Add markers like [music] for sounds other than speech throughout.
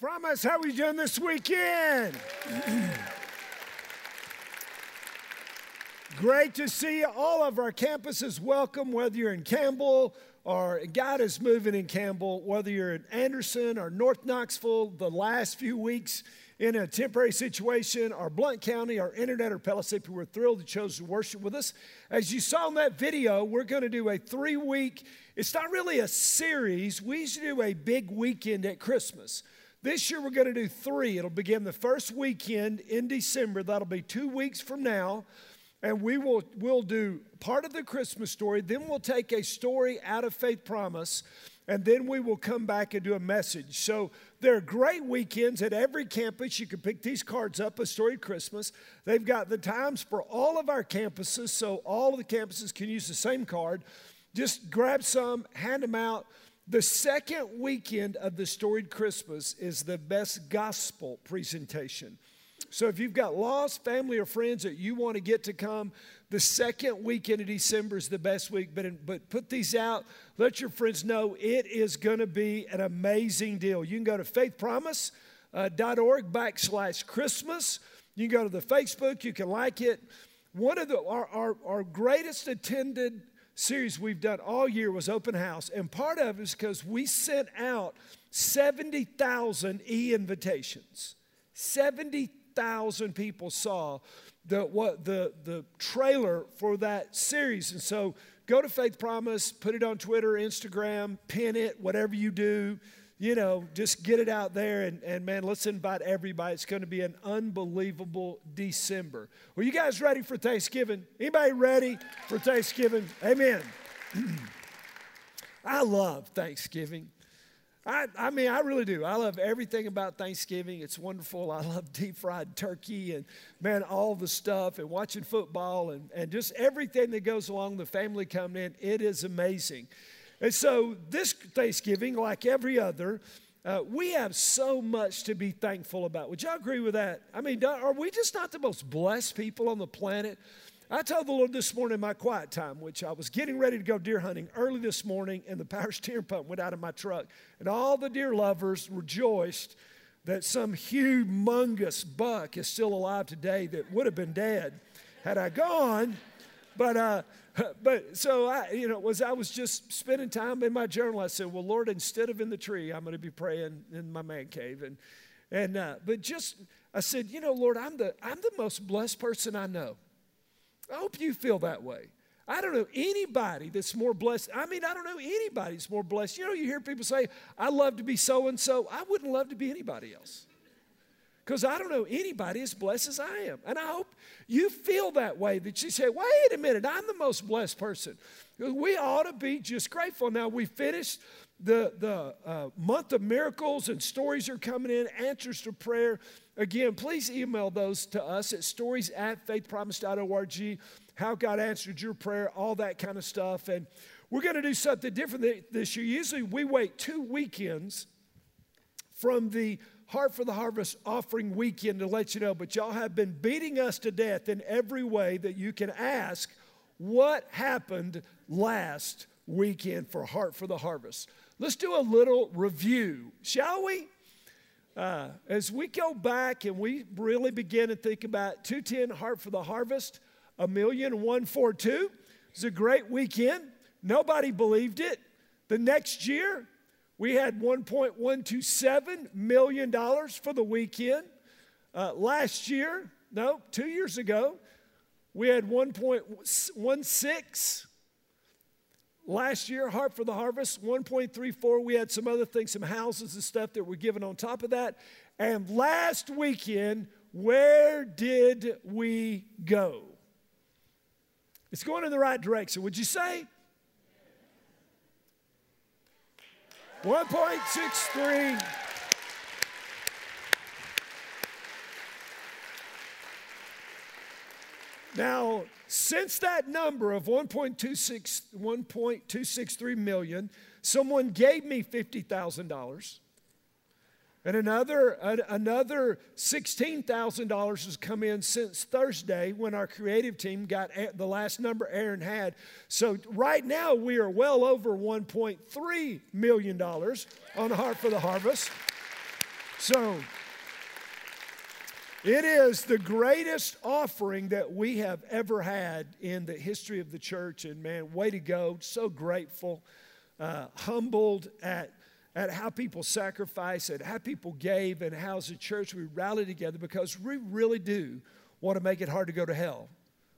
Faith us. how are doing this weekend? Great to see you. all of our campuses. Welcome, whether you're in Campbell or God is moving in Campbell, whether you're in Anderson or North Knoxville, the last few weeks in a temporary situation, or Blount County, or Internet, or Pellissippi, we're thrilled you chose to worship with us. As you saw in that video, we're going to do a three week, it's not really a series. We used to do a big weekend at Christmas. This year we're going to do three. It'll begin the first weekend in December. That'll be two weeks from now and we will we'll do part of the Christmas story. Then we'll take a story out of Faith Promise, and then we will come back and do a message. So there are great weekends at every campus. You can pick these cards up, a story of Christmas. They've got the times for all of our campuses, so all of the campuses can use the same card. Just grab some, hand them out. The second weekend of the storied Christmas is the best gospel presentation. So if you've got lost family or friends that you want to get to come, the second weekend of December is the best week. But, but put these out. Let your friends know it is going to be an amazing deal. You can go to faithpromise.org uh, backslash Christmas. You can go to the Facebook. You can like it. One of the our, our, our greatest attended series we've done all year was open house. And part of it is because we sent out 70,000 e invitations. 70,000 thousand people saw the what the the trailer for that series, and so go to Faith Promise, put it on Twitter, Instagram, pin it, whatever you do. You know, just get it out there and, and man, let's invite everybody. It's going to be an unbelievable December. Are you guys ready for Thanksgiving? Anybody ready for Thanksgiving? Amen. [clears throat] I love Thanksgiving. I, I mean, I really do. I love everything about Thanksgiving. It's wonderful. I love deep fried turkey and, man, all the stuff and watching football and, and just everything that goes along the family coming in. It is amazing. And so, this Thanksgiving, like every other, uh, we have so much to be thankful about. Would y'all agree with that? I mean, are we just not the most blessed people on the planet? I told the Lord this morning in my quiet time, which I was getting ready to go deer hunting early this morning, and the power [laughs] steering pump went out of my truck. And all the deer lovers rejoiced that some humongous buck is still alive today that would have been dead had I gone. But uh, [laughs] but so I, you know, was I was just spending time in my journal. I said, "Well, Lord, instead of in the tree, I'm going to be praying in my man cave." And and uh, but just I said, you know, Lord, I'm the I'm the most blessed person I know. I hope you feel that way. I don't know anybody that's more blessed. I mean, I don't know anybody that's more blessed. You know, you hear people say, I love to be so and so. I wouldn't love to be anybody else. Because I don't know anybody as blessed as I am. And I hope you feel that way that you say, wait a minute, I'm the most blessed person. We ought to be just grateful. Now, we finished the, the uh, month of miracles and stories are coming in, answers to prayer. Again, please email those to us at stories at faithpromise.org, how God answered your prayer, all that kind of stuff. And we're going to do something different this year. Usually we wait two weekends from the Heart for the Harvest offering weekend to let you know, but y'all have been beating us to death in every way that you can ask what happened last weekend for Heart for the Harvest. Let's do a little review, shall we? Uh, as we go back and we really begin to think about 210 Heart for the Harvest, a million one four two. It was a great weekend. Nobody believed it. The next year, we had $1.127 million for the weekend. Uh, last year, no, two years ago, we had 1.16 Last year, Heart for the Harvest, 1.34. We had some other things, some houses and stuff that were given on top of that. And last weekend, where did we go? It's going in the right direction, would you say? 1.63. Now, since that number of 1.26, 1.263 million, someone gave me $50,000. And another, another $16,000 has come in since Thursday when our creative team got the last number Aaron had. So right now we are well over $1.3 million on Heart for the Harvest. So, it is the greatest offering that we have ever had in the history of the church. And man, way to go. So grateful, uh, humbled at, at how people sacrificed, at how people gave, and how as a church we rally together because we really do want to make it hard to go to hell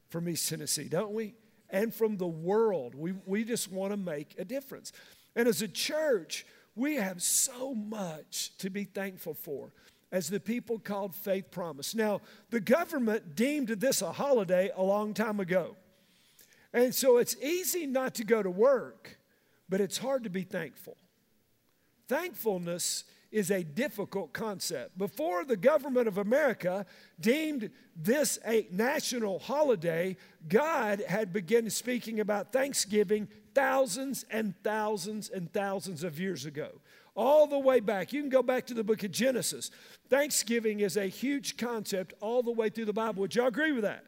from East Tennessee, don't we? And from the world. We, we just want to make a difference. And as a church, we have so much to be thankful for as the people called Faith Promise. Now, the government deemed this a holiday a long time ago. And so it's easy not to go to work, but it's hard to be thankful. Thankfulness is a difficult concept. Before the government of America deemed this a national holiday, God had begun speaking about Thanksgiving thousands and thousands and thousands of years ago all the way back. You can go back to the book of Genesis. Thanksgiving is a huge concept all the way through the Bible. Would y'all agree with that?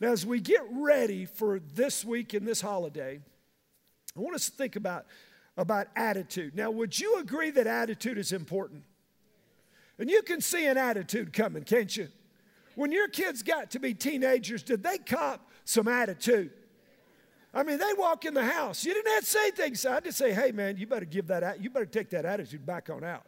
Now, as we get ready for this week and this holiday, I want us to think about, about attitude. Now, would you agree that attitude is important? And you can see an attitude coming, can't you? When your kids got to be teenagers, did they cop some attitude? I mean, they walk in the house. You didn't have to say things. I just say, hey, man, you better give that, you better take that attitude back on out.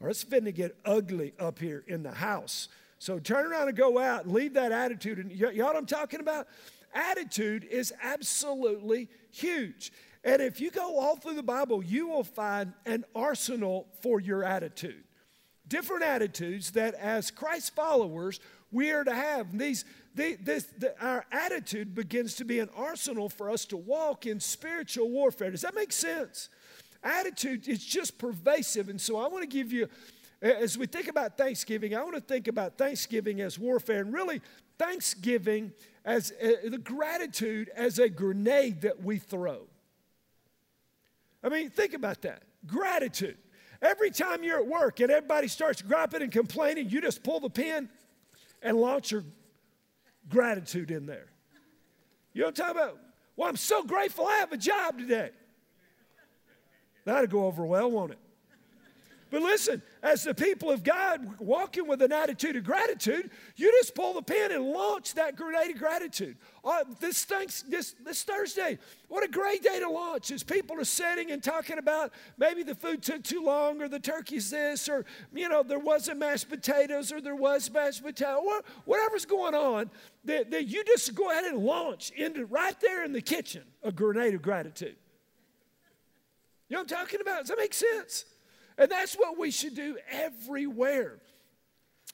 Or it's finna get ugly up here in the house. So turn around and go out leave that attitude. And y'all know what I'm talking about? Attitude is absolutely huge. And if you go all through the Bible, you will find an arsenal for your attitude. Different attitudes that, as Christ followers, we are to have. These, this, the, our attitude begins to be an arsenal for us to walk in spiritual warfare. Does that make sense? Attitude is just pervasive. And so I want to give you, as we think about Thanksgiving, I want to think about Thanksgiving as warfare and really Thanksgiving as uh, the gratitude as a grenade that we throw. I mean, think about that. Gratitude. Every time you're at work and everybody starts griping and complaining, you just pull the pin and launch your gratitude in there. You know what I'm talking about? Well, I'm so grateful I have a job today. That'll go over well, won't it? But listen, as the people of God walking with an attitude of gratitude, you just pull the pin and launch that grenade of gratitude. Uh, this, thanks, this, this Thursday, what a great day to launch as people are sitting and talking about maybe the food took too long or the turkey's this or, you know, there wasn't mashed potatoes or there was mashed potato, whatever's going on, that, that you just go ahead and launch into right there in the kitchen a grenade of gratitude. You know what I'm talking about? Does that make sense? And that's what we should do everywhere.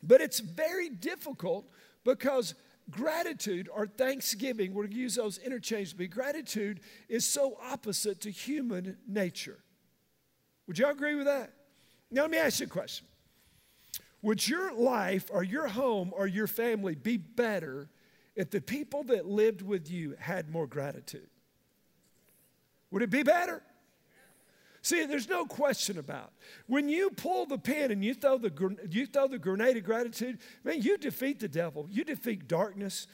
But it's very difficult because gratitude or thanksgiving, we're going to use those interchangeably, gratitude is so opposite to human nature. Would y'all agree with that? Now, let me ask you a question. Would your life or your home or your family be better if the people that lived with you had more gratitude? Would it be better? See, there's no question about. When you pull the pin and you throw the you throw the grenade of gratitude, man, you defeat the devil. You defeat darkness.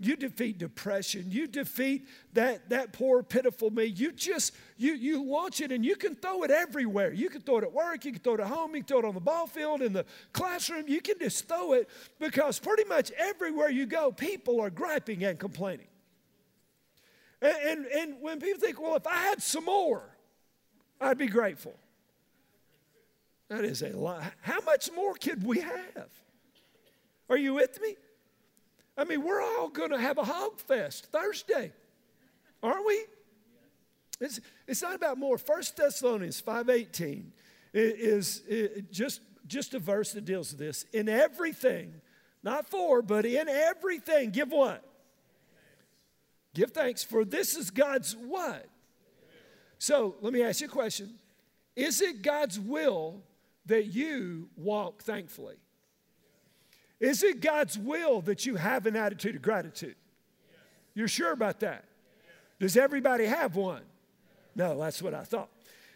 You defeat depression. You defeat that, that poor, pitiful me. You just, you, you launch it and you can throw it everywhere. You can throw it at work. You can throw it at home. You can throw it on the ball field, in the classroom. You can just throw it because pretty much everywhere you go, people are griping and complaining. And, and, and when people think, well, if I had some more, I'd be grateful. That is a lot. How much more could we have? Are you with me? I mean, we're all going to have a hog fest Thursday, aren't we? It's, it's not about more. First Thessalonians 5.18 is, is just, just a verse that deals with this. In everything, not for, but in everything, give what? Give thanks, for this is God's what? So let me ask you a question Is it God's will that you walk thankfully? Is it God's will that you have an attitude of gratitude? You're sure about that? Does everybody have one? No, that's what I thought.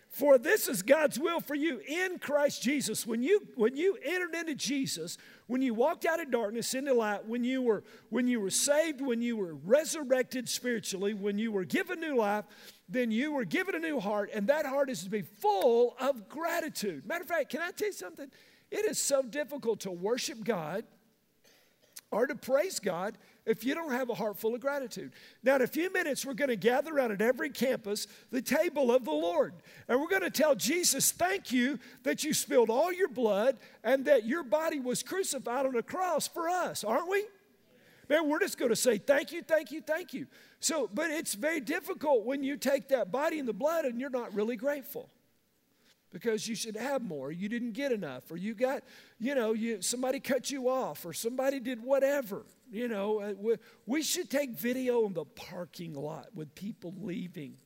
For this is God's will for you in Christ Jesus. When you, when you entered into Jesus, when you walked out of darkness into light, when you, were, when you were saved, when you were resurrected spiritually, when you were given new life, then you were given a new heart, and that heart is to be full of gratitude. Matter of fact, can I tell you something? It is so difficult to worship God or to praise God if you don't have a heart full of gratitude. Now, in a few minutes, we're going to gather around at every campus the table of the Lord. And we're going to tell Jesus, thank you that you spilled all your blood and that your body was crucified on a cross for us, aren't we? Man, we're just going to say thank you, thank you, thank you. So, but it's very difficult when you take that body and the blood and you're not really grateful because you should have more. You didn't get enough, or you got, you know, you, somebody cut you off, or somebody did whatever. You know, uh, we, we should take video in the parking lot with people leaving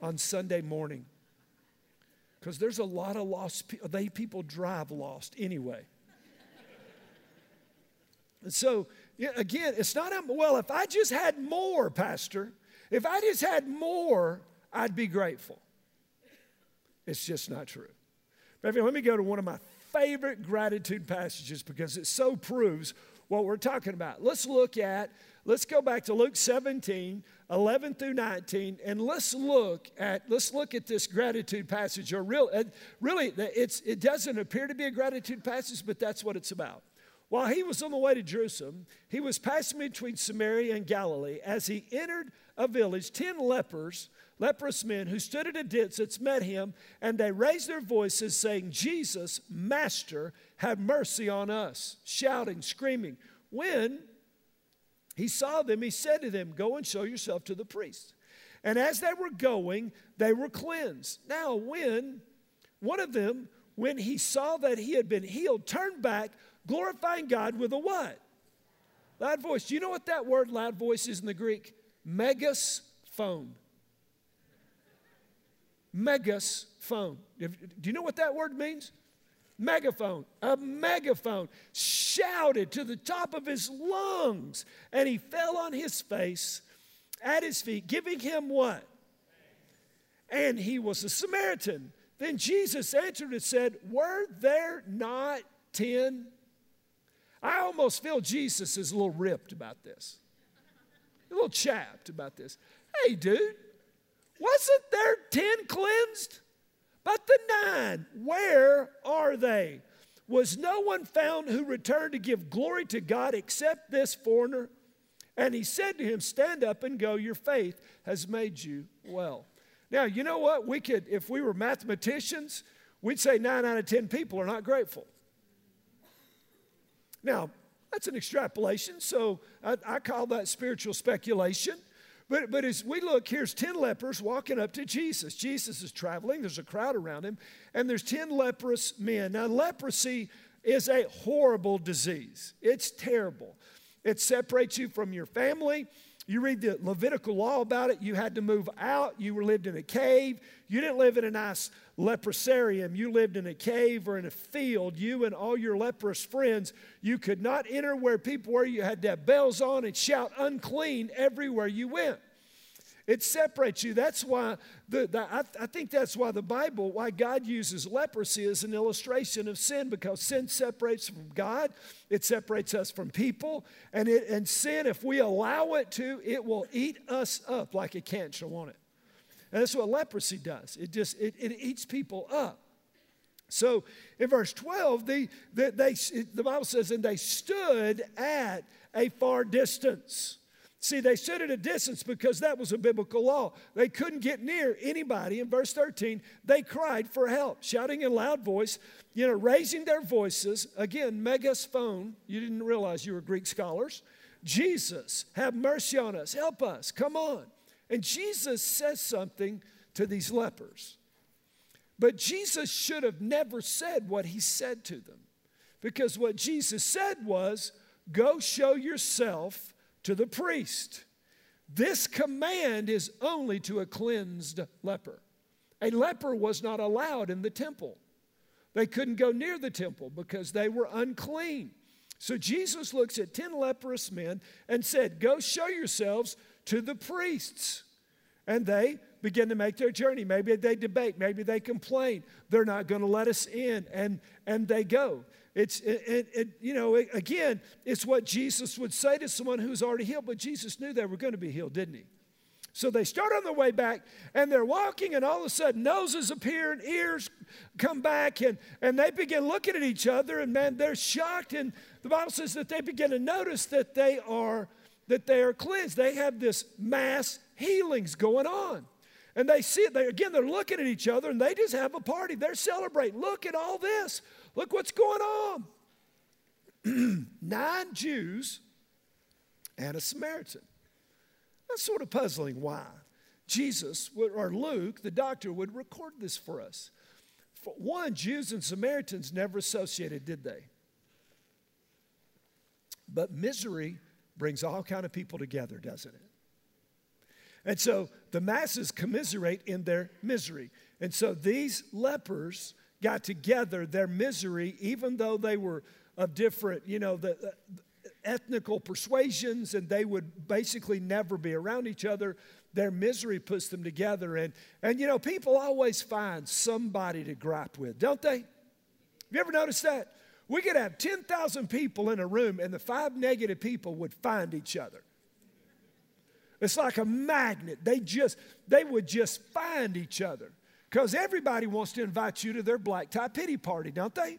on Sunday morning because there's a lot of lost people. They people drive lost anyway. [laughs] and so, again, it's not, well, if I just had more, Pastor, if I just had more, I'd be grateful. It's just not true. Let me go to one of my favorite gratitude passages because it so proves what we're talking about. Let's look at, let's go back to Luke 17, 11 through 19, and let's look at, let's look at this gratitude passage. Or real, really, it's, it doesn't appear to be a gratitude passage, but that's what it's about. While he was on the way to Jerusalem, he was passing between Samaria and Galilee. As he entered a village, ten lepers leprous men who stood at a distance met him, and they raised their voices, saying, Jesus, Master, have mercy on us, shouting, screaming. When he saw them, he said to them, Go and show yourself to the priest. And as they were going, they were cleansed. Now, when one of them, when he saw that he had been healed, turned back, glorifying God with a what? Loud voice. Do you know what that word loud voice is in the Greek? Megas phone megaphone. Do you know what that word means? Megaphone. A megaphone shouted to the top of his lungs, and he fell on his face at his feet, giving him what? And he was a Samaritan. Then Jesus answered and said, Were there not ten? I almost feel Jesus is a little ripped about this, a little chapped about this. Hey, dude, wasn't there ten cleansed? But the nine, where are they? Was no one found who returned to give glory to God except this foreigner? And he said to him, Stand up and go, your faith has made you well. Now, you know what? We could, if we were mathematicians, we'd say nine out of 10 people are not grateful. Now, that's an extrapolation, so I, I call that spiritual speculation. But, but as we look, here's 10 lepers walking up to Jesus. Jesus is traveling, there's a crowd around him, and there's 10 leprous men. Now, leprosy is a horrible disease, it's terrible. It separates you from your family. You read the Levitical law about it. You had to move out. You lived in a cave. You didn't live in a nice leprosarium. You lived in a cave or in a field. You and all your leprous friends, you could not enter where people were. You had to have bells on and shout unclean everywhere you went. It separates you. That's why the, the I, I, think that's why the Bible, why God uses leprosy as an illustration of sin, because sin separates from God, it separates us from people, and it and sin, if we allow it to, it will eat us up like a cancer, won't it? And that's what leprosy does. It just it, it eats people up. So in verse 12, the, the, they, the Bible says, and they stood at a far distance. See, they stood at a distance because that was a biblical law. They couldn't get near anybody. In verse 13, they cried for help, shouting in loud voice, you know, raising their voices. Again, megaphone. You didn't realize you were Greek scholars. Jesus, have mercy on us. Help us. Come on. And Jesus says something to these lepers. But Jesus should have never said what he said to them. Because what Jesus said was, Go show yourself to the priest. This command is only to a cleansed leper. A leper was not allowed in the temple. They couldn't go near the temple because they were unclean. So Jesus looks at 10 leprous men and said, Go show yourselves to the priests. And they begin to make their journey. Maybe they debate, maybe they complain. They're not going to let us in, and, and they go. It's, it, it, it, you know, again, it's what Jesus would say to someone who's already healed, but Jesus knew they were going to be healed, didn't he? So they start on their way back and they're walking, and all of a sudden, noses appear and ears come back, and, and they begin looking at each other, and man, they're shocked. And the Bible says that they begin to notice that they are that they are cleansed. They have this mass healings going on. And they see it. They, again, they're looking at each other and they just have a party. They're celebrating. Look at all this. Look what's going on. [clears throat] Nine Jews and a Samaritan. That's sort of puzzling why Jesus or Luke, the doctor, would record this for us. For one, Jews and Samaritans never associated, did they? But misery brings all kind of people together, doesn't it? And so the masses commiserate in their misery. And so these lepers got together their misery, even though they were of different, you know, the, the ethnical persuasions and they would basically never be around each other. Their misery puts them together. And, and you know, people always find somebody to gripe with, don't they? Have you ever noticed that? We could have 10,000 people in a room and the five negative people would find each other. It's like a magnet. They just, they would just find each other. Because everybody wants to invite you to their black tie pity party, don't they?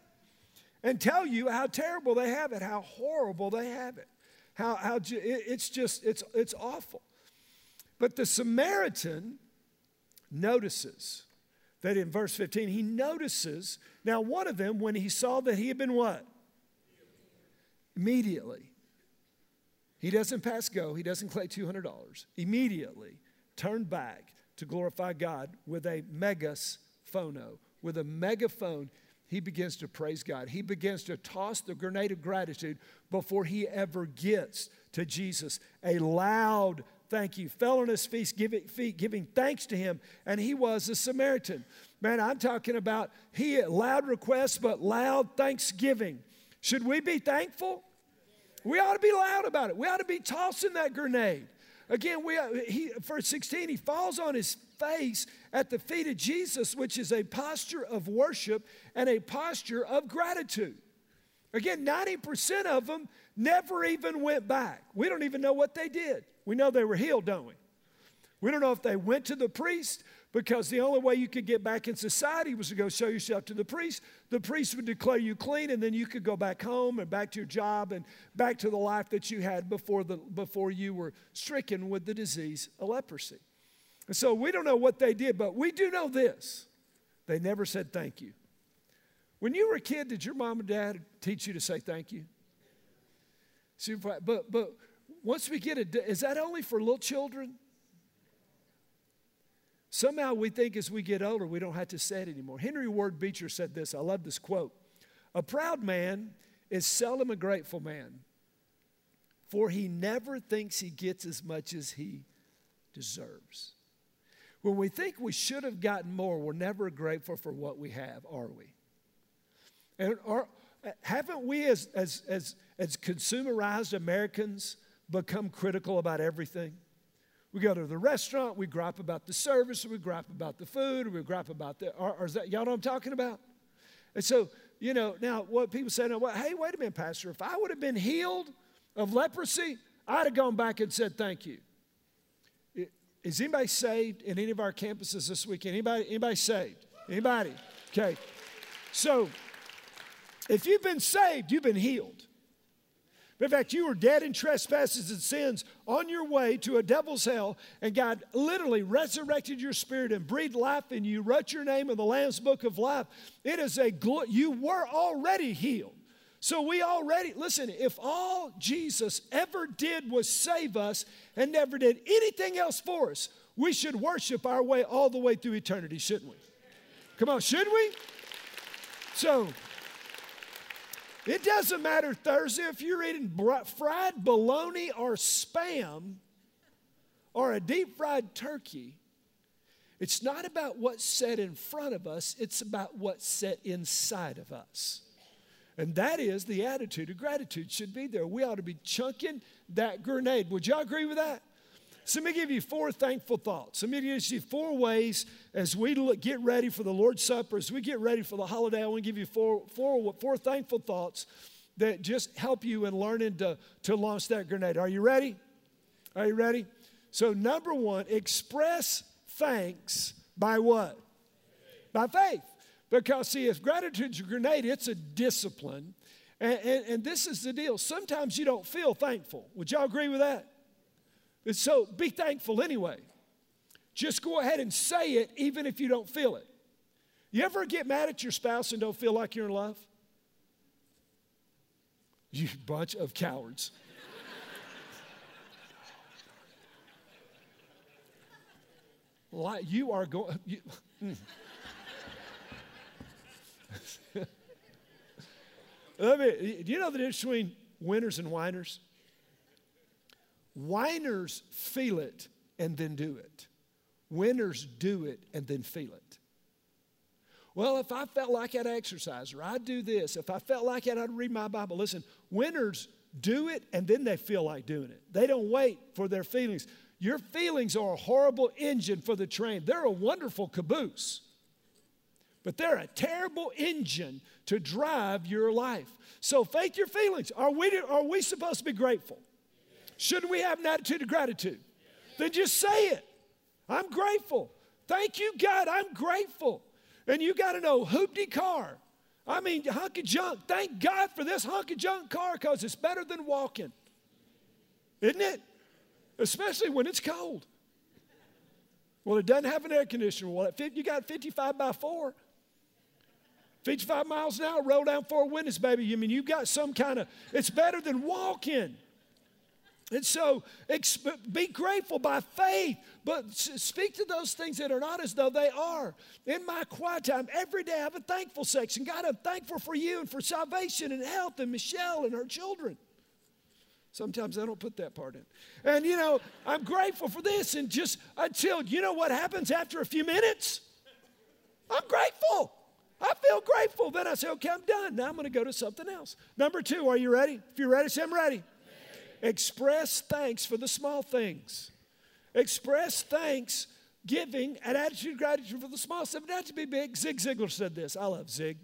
And tell you how terrible they have it, how horrible they have it. How, how it's just, it's, it's awful. But the Samaritan notices that in verse 15, he notices, now one of them, when he saw that he had been what? Immediately. He doesn't pass go, he doesn't collect $200. Immediately turned back to glorify God with a megaphono, with a megaphone. He begins to praise God. He begins to toss the grenade of gratitude before he ever gets to Jesus. A loud thank you. Fell on his feet giving, feet, giving thanks to him, and he was a Samaritan. Man, I'm talking about he loud requests, but loud thanksgiving. Should we be thankful? We ought to be loud about it. We ought to be tossing that grenade. Again, we, he, verse 16, he falls on his face at the feet of Jesus, which is a posture of worship and a posture of gratitude. Again, 90% of them never even went back. We don't even know what they did. We know they were healed, don't we? We don't know if they went to the priest because the only way you could get back in society was to go show yourself to the priest. The priest would declare you clean, and then you could go back home and back to your job and back to the life that you had before, the, before you were stricken with the disease of leprosy. And so we don't know what they did, but we do know this they never said thank you. When you were a kid, did your mom and dad teach you to say thank you? But, but once we get it, is that only for little children? Somehow we think as we get older, we don't have to say it anymore. Henry Ward Beecher said this. I love this quote A proud man is seldom a grateful man, for he never thinks he gets as much as he deserves. When we think we should have gotten more, we're never grateful for what we have, are we? And are, haven't we, as, as, as, as consumerized Americans, become critical about everything? We go to the restaurant, we gripe about the service, we gripe about the food, we gripe about the, or, or is that, y'all know what I'm talking about? And so, you know, now what people say, now, well, hey, wait a minute, Pastor, if I would have been healed of leprosy, I'd have gone back and said thank you. Is anybody saved in any of our campuses this weekend? Anybody, anybody saved? Anybody? Okay. So, if you've been saved, you've been healed. In fact, you were dead in trespasses and sins on your way to a devil's hell, and God literally resurrected your spirit and breathed life in you, wrote your name in the Lamb's book of life. It is a gl- you were already healed. So we already, listen, if all Jesus ever did was save us and never did anything else for us, we should worship our way all the way through eternity, shouldn't we? Come on, should we? So, it doesn't matter Thursday if you're eating fried bologna or spam or a deep fried turkey. It's not about what's set in front of us, it's about what's set inside of us. And that is the attitude of gratitude should be there. We ought to be chunking that grenade. Would y'all agree with that? So let me give you four thankful thoughts. Let me give you four ways as we look, get ready for the Lord's Supper, as we get ready for the holiday. I want to give you four, four, four thankful thoughts that just help you in learning to, to launch that grenade. Are you ready? Are you ready? So, number one, express thanks by what? By faith. Because, see, if gratitude's a grenade, it's a discipline. And, and, and, this is the deal. Sometimes you don't feel thankful. Would y'all agree with that? And so be thankful anyway. Just go ahead and say it even if you don't feel it. You ever get mad at your spouse and don't feel like you're in love? You bunch of cowards. like you are going. You, mm. [laughs] Let me, do you know the difference between winners and whiners? Whiners feel it and then do it. Winners do it and then feel it. Well, if I felt like I'd exercise or I'd do this, if I felt like it, I'd read my Bible. Listen, winners do it and then they feel like doing it. They don't wait for their feelings. Your feelings are a horrible engine for the train. They're a wonderful caboose but they're a terrible engine to drive your life. So fake your feelings. Are we, are we supposed to be grateful? Shouldn't we have an attitude of gratitude? Then just say it. I'm grateful. Thank you, God. I'm grateful. And you got to know, hoopty car. I mean, hunk of junk. Thank God for this hunk of junk car because it's better than walking. Isn't it? Especially when it's cold. Well, it doesn't have an air conditioner. Well, you got 55 by 4. 55 miles an hour, roll down four windows, baby. I mean, you've got some kind of, it's better than walking. And so be grateful by faith, but speak to those things that are not as though they are. In my quiet time, every day I have a thankful section. God, I'm thankful for you and for salvation and health and Michelle and her children. Sometimes I don't put that part in. And you know, I'm grateful for this and just until, you know what happens after a few minutes? I'm grateful. I feel grateful. Then I say, okay, I'm done. Now I'm going to go to something else. Number two, are you ready? If you're ready, say, I'm ready. Express thanks for the small things. Express thanks, giving, an attitude of gratitude for the small stuff. Not to be big. Zig Ziglar said this. I love Zig.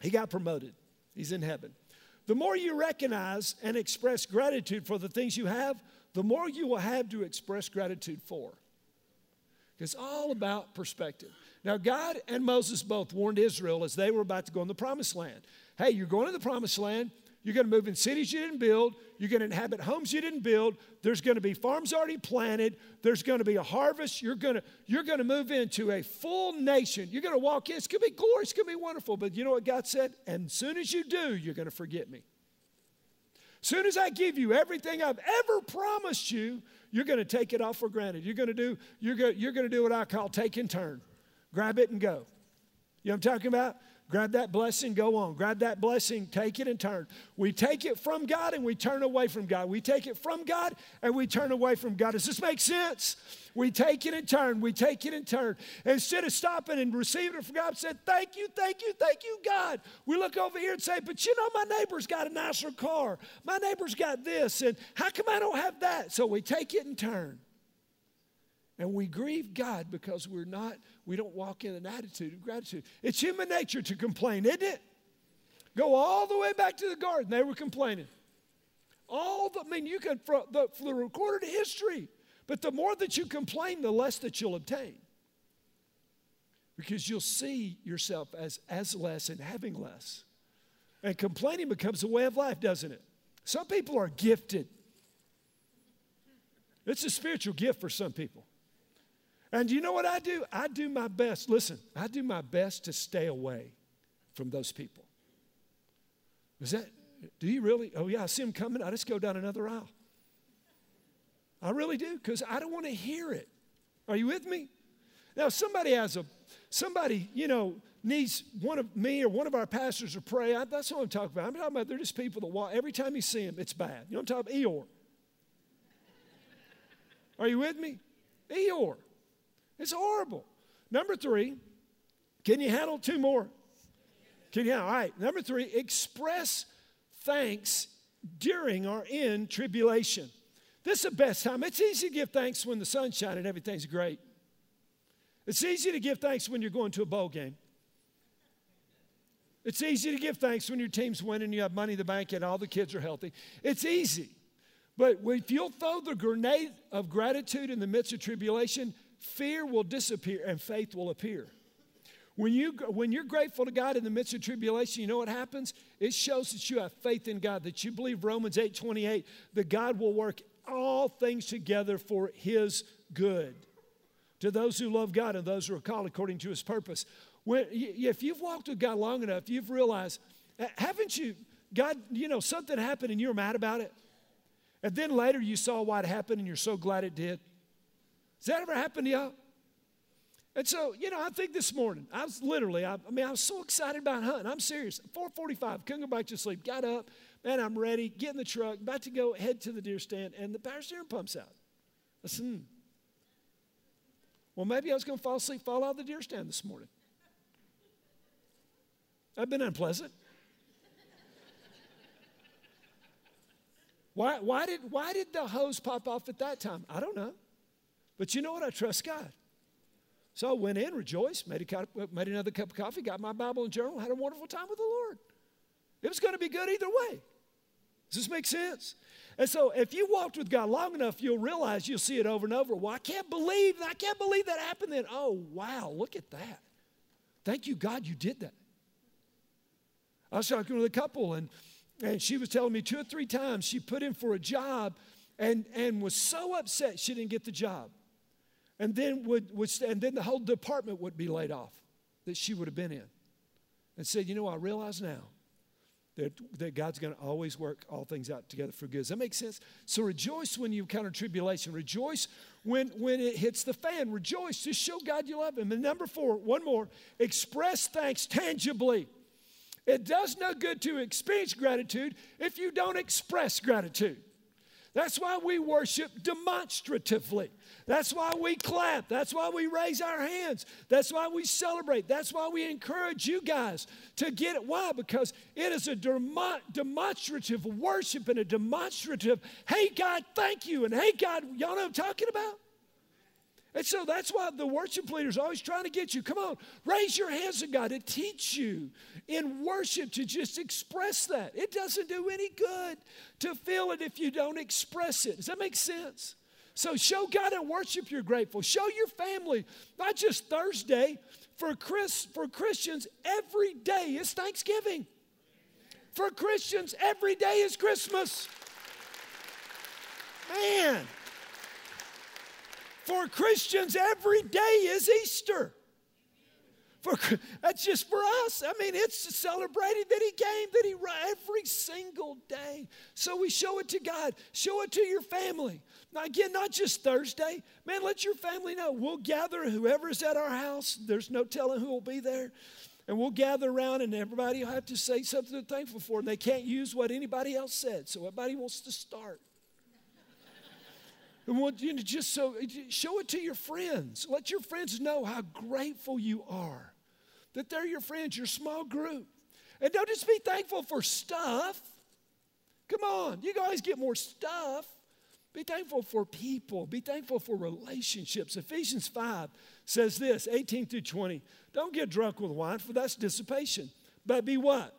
He got promoted, he's in heaven. The more you recognize and express gratitude for the things you have, the more you will have to express gratitude for. It's all about perspective. Now, God and Moses both warned Israel as they were about to go in the promised land. Hey, you're going to the promised land. You're going to move in cities you didn't build. You're going to inhabit homes you didn't build. There's going to be farms already planted. There's going to be a harvest. You're going to, you're going to move into a full nation. You're going to walk in. It's going to be glorious. It's going to be wonderful. But you know what God said? And as soon as you do, you're going to forget me. As soon as I give you everything I've ever promised you, you're going to take it off for granted. You're going to do, you're going, you're going to do what I call take and turn. Grab it and go. You know what I'm talking about? Grab that blessing, go on. Grab that blessing, take it and turn. We take it from God and we turn away from God. We take it from God and we turn away from God. Does this make sense? We take it and turn. We take it and turn. Instead of stopping and receiving it from God, said, Thank you, thank you, thank you, God. We look over here and say, But you know, my neighbor's got a nicer car. My neighbor's got this. And how come I don't have that? So we take it and turn. And we grieve God because we're not, we don't walk in an attitude of gratitude. It's human nature to complain, isn't it? Go all the way back to the garden. They were complaining. All the, I mean, you can, the, the recorded history, but the more that you complain, the less that you'll obtain. Because you'll see yourself as, as less and having less. And complaining becomes a way of life, doesn't it? Some people are gifted. It's a spiritual gift for some people. And you know what I do? I do my best. Listen, I do my best to stay away from those people. Is that, do you really? Oh, yeah, I see them coming. I just go down another aisle. I really do, because I don't want to hear it. Are you with me? Now, somebody has a, somebody, you know, needs one of me or one of our pastors to pray. I, that's what I'm talking about. I'm talking about they're just people that walk, every time you see them, it's bad. You know what I'm talking about? Eeyore. Are you with me? Eeyore. It's horrible. Number three, can you handle two more? Can you? All right. Number three, express thanks during or in tribulation. This is the best time. It's easy to give thanks when the sun's shining and everything's great. It's easy to give thanks when you're going to a bowl game. It's easy to give thanks when your team's winning, you have money in the bank, and all the kids are healthy. It's easy. But if you'll throw the grenade of gratitude in the midst of tribulation, fear will disappear and faith will appear. When, you, when you're grateful to God in the midst of tribulation, you know what happens? It shows that you have faith in God, that you believe Romans 8 28, that God will work all things together for his good to those who love God and those who are called according to his purpose. When, if you've walked with God long enough, you've realized, haven't you, God, you know, something happened and you were mad about it? And then later you saw what happened and you're so glad it did. Has that ever happened to y'all? And so, you know, I think this morning, I was literally, I, I mean, I was so excited about hunting. I'm serious. 445, couldn't go back to sleep. Got up, man, I'm ready, get in the truck, about to go head to the deer stand, and the power steering pump's out. I said, hmm. Well, maybe I was going to fall asleep, fall out of the deer stand this morning. I've been unpleasant. why, why, did, why did the hose pop off at that time? I don't know. But you know what? I trust God. So I went in, rejoiced, made, cup, made another cup of coffee, got my Bible and journal, had a wonderful time with the Lord. It was going to be good either way. Does this make sense? And so if you walked with God long enough, you'll realize you'll see it over and over. Well, I can't believe, I can't believe that happened then. Oh, wow, look at that. Thank you, God, you did that. I was talking with a couple, and, and she was telling me two or three times she put in for a job and, and was so upset she didn't get the job. And then, would, would, and then the whole department would be laid off that she would have been in. And said, You know, I realize now that, that God's going to always work all things out together for good. Does that make sense? So rejoice when you encounter tribulation. Rejoice when, when it hits the fan. Rejoice. Just show God you love Him. And number four, one more express thanks tangibly. It does no good to experience gratitude if you don't express gratitude. That's why we worship demonstratively. That's why we clap. That's why we raise our hands. That's why we celebrate. That's why we encourage you guys to get it. Why? Because it is a demonstrative worship and a demonstrative, hey, God, thank you. And hey, God, y'all know what I'm talking about? And so that's why the worship leader is always trying to get you. Come on, raise your hands to God to teach you in worship to just express that. It doesn't do any good to feel it if you don't express it. Does that make sense? So show God and worship you're grateful. Show your family, not just Thursday. For, Chris, for Christians, every day is Thanksgiving. For Christians, every day is Christmas. Man. For Christians, every day is Easter. For, that's just for us. I mean, it's celebrating that He came, that He every single day. So we show it to God, show it to your family. Now, again, not just Thursday. Man, let your family know. We'll gather whoever's at our house. There's no telling who will be there. And we'll gather around, and everybody will have to say something they're thankful for. And they can't use what anybody else said. So everybody wants to start. And want you to just so show it to your friends. Let your friends know how grateful you are. That they're your friends, your small group. And don't just be thankful for stuff. Come on, you guys get more stuff. Be thankful for people. Be thankful for relationships. Ephesians 5 says this 18 through 20. Don't get drunk with wine, for that's dissipation. But be what?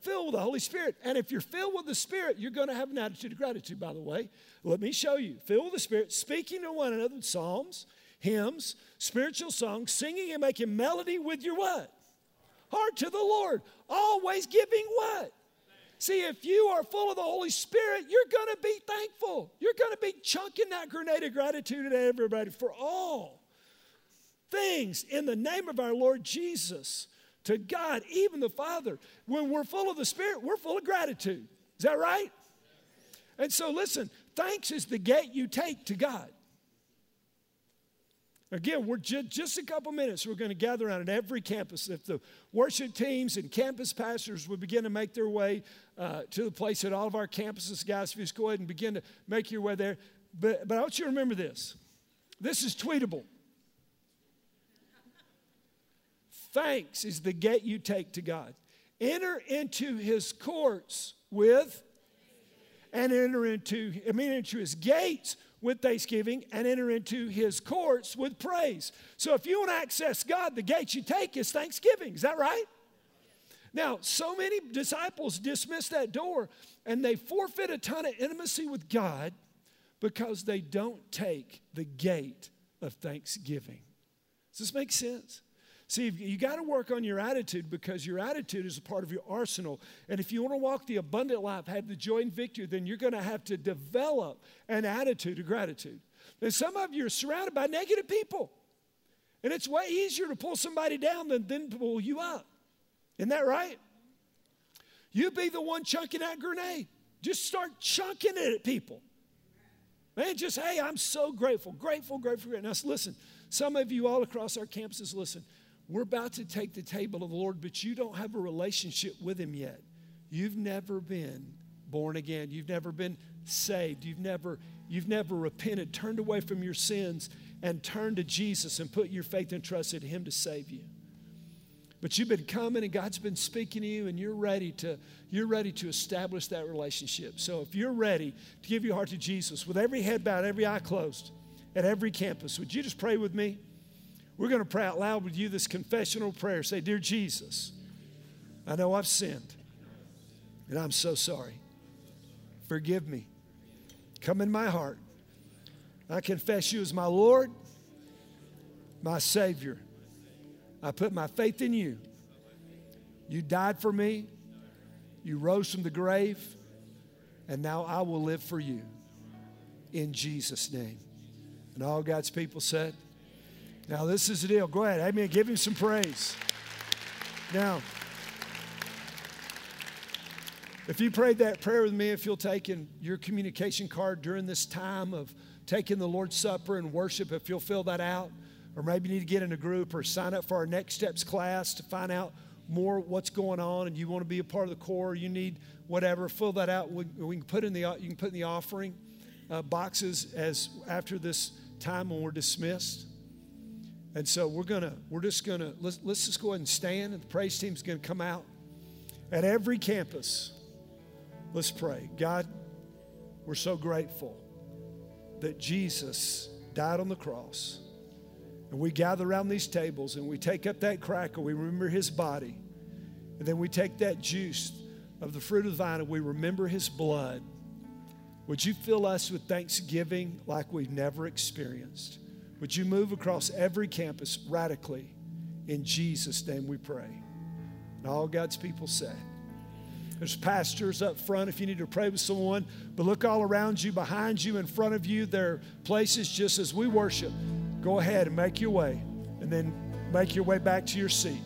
Filled with the Holy Spirit. And if you're filled with the Spirit, you're going to have an attitude of gratitude, by the way. Let me show you. Filled with the Spirit, speaking to one another psalms, hymns, spiritual songs, singing and making melody with your what? Heart to the Lord. Always giving what? See, if you are full of the Holy Spirit, you're going to be thankful. You're going to be chunking that grenade of gratitude at everybody for all things in the name of our Lord Jesus to God, even the Father. When we're full of the Spirit, we're full of gratitude. Is that right? And so, listen, thanks is the gate you take to God. Again, we're ju- just a couple minutes. We're going to gather around at every campus. If the worship teams and campus pastors would begin to make their way uh, to the place at all of our campuses, guys, if you just go ahead and begin to make your way there. But, but I want you to remember this this is tweetable. Thanks is the gate you take to God. Enter into his courts with, and enter into, I mean, into his gates with thanksgiving and enter into his courts with praise. So if you want to access God, the gate you take is thanksgiving. Is that right? Now, so many disciples dismiss that door and they forfeit a ton of intimacy with God because they don't take the gate of thanksgiving. Does this make sense? See, you got to work on your attitude because your attitude is a part of your arsenal. And if you want to walk the abundant life, have the joy and victory, then you're going to have to develop an attitude of gratitude. And some of you are surrounded by negative people. And it's way easier to pull somebody down than, than pull you up. Isn't that right? You be the one chunking that grenade. Just start chunking it at people. Man, just, hey, I'm so grateful, grateful, grateful, grateful. Now, listen, some of you all across our campuses, listen, we're about to take the table of the Lord, but you don't have a relationship with Him yet. You've never been born again. You've never been saved. You've never, you've never repented, turned away from your sins, and turned to Jesus and put your faith and trust in Him to save you. But you've been coming and God's been speaking to you and you're ready to you're ready to establish that relationship. So if you're ready to give your heart to Jesus with every head bowed, every eye closed at every campus, would you just pray with me? We're going to pray out loud with you this confessional prayer. Say, "Dear Jesus, I know I've sinned and I'm so sorry. Forgive me. Come in my heart. I confess you as my Lord, my Savior." I put my faith in you. You died for me. You rose from the grave. And now I will live for you. In Jesus' name. And all God's people said, Now this is the deal. Go ahead. Amen. Give him some praise. Now, if you prayed that prayer with me, if you'll take in your communication card during this time of taking the Lord's Supper and worship, if you'll fill that out or maybe you need to get in a group or sign up for our Next Steps class to find out more what's going on and you want to be a part of the core, you need whatever, fill that out. We, we can put in the, you can put in the offering uh, boxes as after this time when we're dismissed. And so we're gonna, we're just gonna let's, let's just go ahead and stand, and the praise team's gonna come out at every campus. Let's pray. God, we're so grateful that Jesus died on the cross and we gather around these tables and we take up that cracker, we remember his body. And then we take that juice of the fruit of the vine and we remember his blood. Would you fill us with thanksgiving like we've never experienced? Would you move across every campus radically? In Jesus' name we pray. And all God's people say. There's pastors up front if you need to pray with someone, but look all around you, behind you, in front of you. There are places just as we worship go ahead and make your way and then make your way back to your seat.